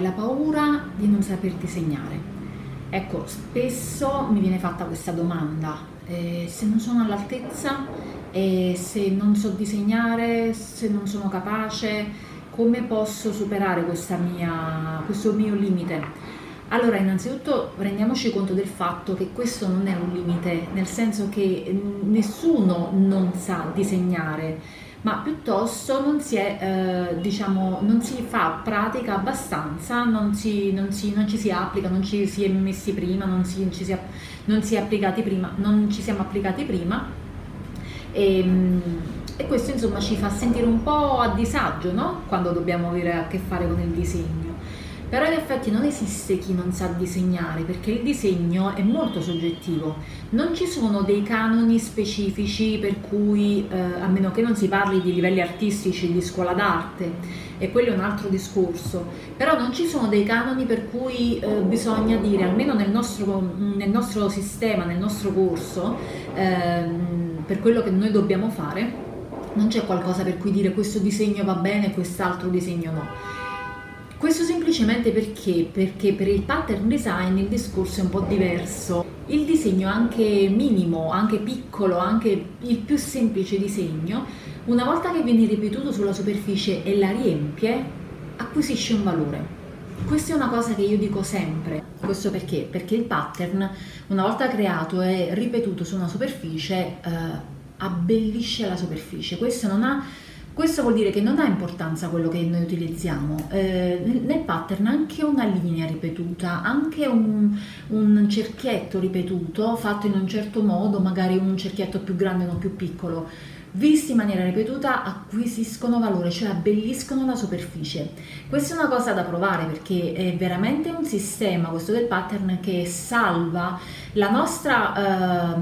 la paura di non saper disegnare. Ecco, spesso mi viene fatta questa domanda, eh, se non sono all'altezza, eh, se non so disegnare, se non sono capace, come posso superare mia, questo mio limite? Allora, innanzitutto rendiamoci conto del fatto che questo non è un limite, nel senso che nessuno non sa disegnare, ma piuttosto non si, è, eh, diciamo, non si fa pratica abbastanza, non, si, non, si, non, ci si applica, non ci si è messi prima, non, si, ci si non si è applicati prima, non ci siamo applicati prima. E, ehm, e questo insomma ci fa sentire un po' a disagio no? quando dobbiamo avere a che fare con il disegno. Però in effetti non esiste chi non sa disegnare perché il disegno è molto soggettivo, non ci sono dei canoni specifici per cui, eh, a meno che non si parli di livelli artistici di scuola d'arte, e quello è un altro discorso, però non ci sono dei canoni per cui eh, bisogna dire, almeno nel nostro, nel nostro, sistema, nel nostro corso, eh, per quello che noi dobbiamo fare, non c'è qualcosa per cui dire questo disegno va bene e quest'altro disegno no questo semplicemente perché? Perché per il pattern design il discorso è un po' diverso. Il disegno anche minimo, anche piccolo, anche il più semplice disegno, una volta che viene ripetuto sulla superficie e la riempie, acquisisce un valore. Questa è una cosa che io dico sempre. Questo perché? Perché il pattern, una volta creato e ripetuto su una superficie, eh, abbellisce la superficie. Questo non ha questo vuol dire che non ha importanza quello che noi utilizziamo. Eh, nel pattern anche una linea ripetuta, anche un, un, cerchietto ripetuto fatto in un certo modo, magari un cerchietto più grande o più piccolo, visti in maniera ripetuta acquisiscono valore, cioè abbelliscono la superficie. Questa è una cosa da provare perché è veramente un sistema, questo del pattern, che salva la nostra eh,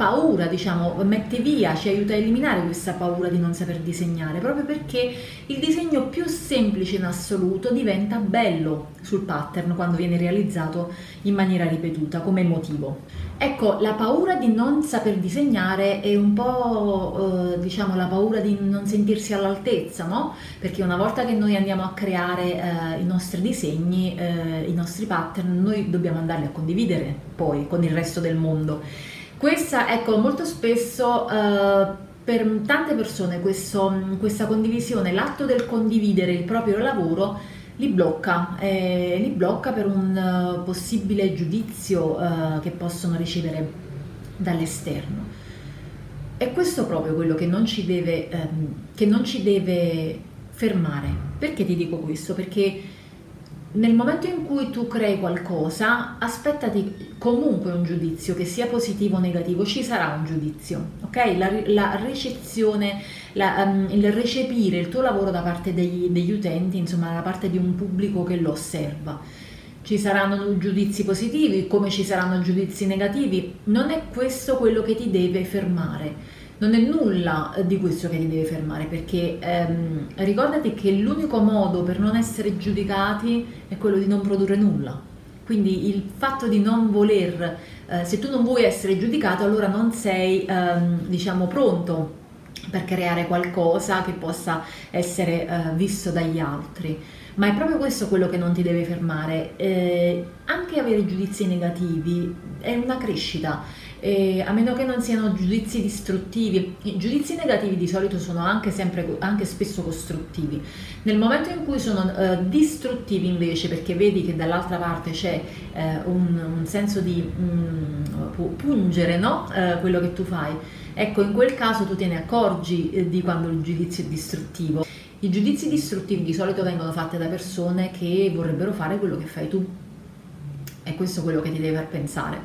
paura, diciamo, mette via, ci aiuta a eliminare questa paura di non saper disegnare, proprio perché il disegno più semplice in assoluto diventa bello sul pattern quando viene realizzato in maniera ripetuta come motivo. Ecco, la paura di non saper disegnare è un po', eh, diciamo, la paura di non sentirsi all'altezza, no? Perché una volta che noi andiamo a creare eh, i nostri disegni, eh, i nostri pattern, noi dobbiamo andarli a condividere poi con il resto del mondo. Questa, ecco, molto spesso eh, per tante persone questo, questa condivisione, l'atto del condividere il proprio lavoro, li blocca, eh, li blocca per un uh, possibile giudizio uh, che possono ricevere dall'esterno. E questo proprio quello che non ci deve, um, che non ci deve fermare. Perché ti dico questo? Perché nel momento in cui tu crei qualcosa, aspettati comunque un giudizio, che sia positivo o negativo, ci sarà un giudizio, ok? La, la ricezione, la, um, il recepire il tuo lavoro da parte degli, degli utenti, insomma da parte di un pubblico che lo osserva. Ci saranno giudizi positivi, come ci saranno giudizi negativi, non è questo quello che ti deve fermare non è nulla di questo che ti deve fermare perché ehm, ricordati che l'unico modo per non essere giudicati è quello di non produrre nulla. Quindi il fatto di non voler, eh, se tu non vuoi essere giudicato, allora non sei, ehm, diciamo, pronto per creare qualcosa che possa essere eh, visto dagli altri. Ma è proprio questo quello che non ti deve fermare. Eh, anche avere giudizi negativi è una crescita eh, a meno che non siano giudizi distruttivi. I giudizi negativi di solito sono anche, sempre, anche spesso costruttivi. Nel momento in cui sono eh, distruttivi invece, perché vedi che dall'altra parte c'è eh, un, un, senso di mm, pungere no? Eh, quello che tu fai, ecco in quel caso tu te ne accorgi eh, di quando il giudizio è distruttivo. I giudizi distruttivi di solito vengono fatti da persone che vorrebbero fare quello che fai tu. È questo quello che ti deve far pensare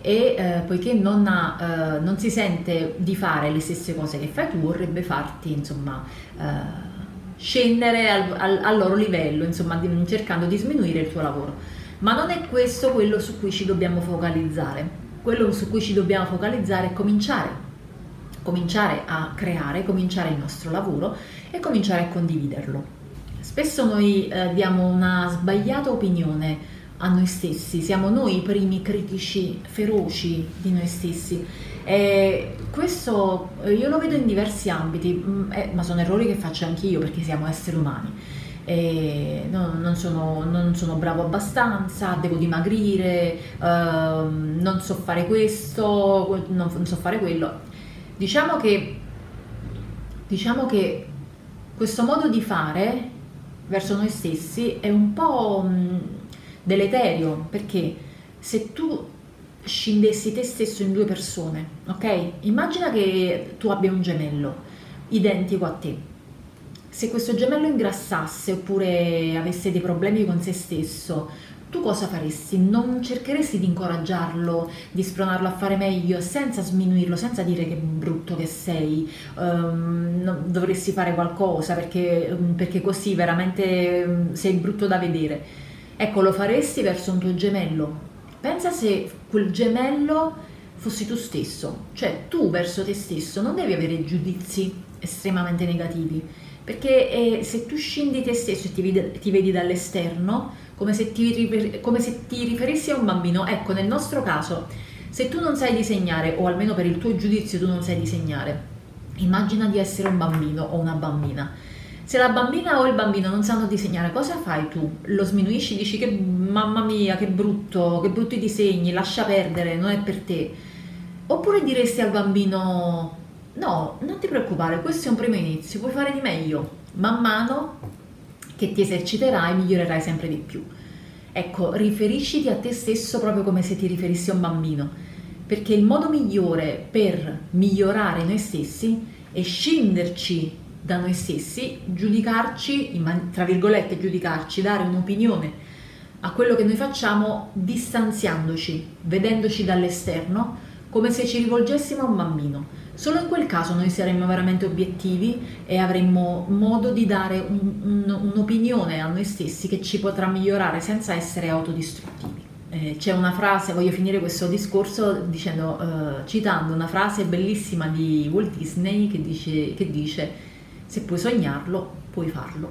e eh, poiché non, ha, eh, non, si sente di fare le stesse cose che fai tu, vorrebbe farti insomma eh, scendere al, al, al, loro livello, insomma di, cercando di sminuire il tuo lavoro. Ma non è questo quello su cui ci dobbiamo focalizzare. Quello su cui ci dobbiamo focalizzare è cominciare cominciare a creare, cominciare il nostro lavoro e cominciare a condividerlo. Spesso noi eh, diamo una sbagliata opinione a noi stessi, siamo noi i primi critici feroci di noi stessi. E questo io lo vedo in diversi ambiti, mm, eh, ma sono errori che faccio anch'io perché siamo esseri umani. eh, no, non, sono, non, sono, bravo abbastanza, devo dimagrire, eh, non so fare questo, non, non so fare quello. Diciamo che, diciamo che questo modo di fare verso noi stessi è un po' mh, deleterio perché se tu scindessi te stesso in due persone, ok? Immagina che tu abbia un gemello identico a te. Se questo gemello ingrassasse oppure avesse dei problemi con se stesso, tu cosa faresti? Non cercheresti di incoraggiarlo, di spronarlo a fare meglio senza sminuirlo, senza dire che brutto che sei, um, dovresti fare qualcosa perché, perché così veramente um, sei brutto da vedere. Ecco, lo faresti verso un tuo gemello, Pensa se quel gemello fossi tu stesso, cioè tu verso te stesso non devi avere giudizi estremamente negativi, perché eh, se tu scendi te stesso e ti vedi, ti vedi dall'esterno, come se, ti, come se ti riferissi a un bambino, ecco nel nostro caso, se tu non sai disegnare, o almeno per il tuo giudizio tu non sai disegnare, immagina di essere un bambino o una bambina se la bambina o il bambino non sanno disegnare, cosa fai tu? Lo sminuisci, dici che mamma mia, che brutto, che brutti disegni, lascia perdere, non è per te. Oppure diresti al bambino, no, non ti preoccupare, questo è un primo inizio, puoi fare di meglio. Man mano che ti eserciterai, migliorerai sempre di più. Ecco, riferisciti a te stesso proprio come se ti riferissi a un bambino, perché il modo migliore per migliorare noi stessi è scinderci da noi stessi, giudicarci, tra virgolette giudicarci, dare un'opinione a quello che noi facciamo distanziandoci, vedendoci dall'esterno, come se ci rivolgessimo a un bambino. Solo in quel caso noi saremmo veramente obiettivi e avremmo modo di dare un, un, un'opinione a noi stessi che ci potrà migliorare senza essere autodistruttivi. Eh, c'è una frase, voglio finire questo discorso dicendo, eh, citando una frase bellissima di Walt Disney che dice, che dice se puoi sognarlo, puoi farlo.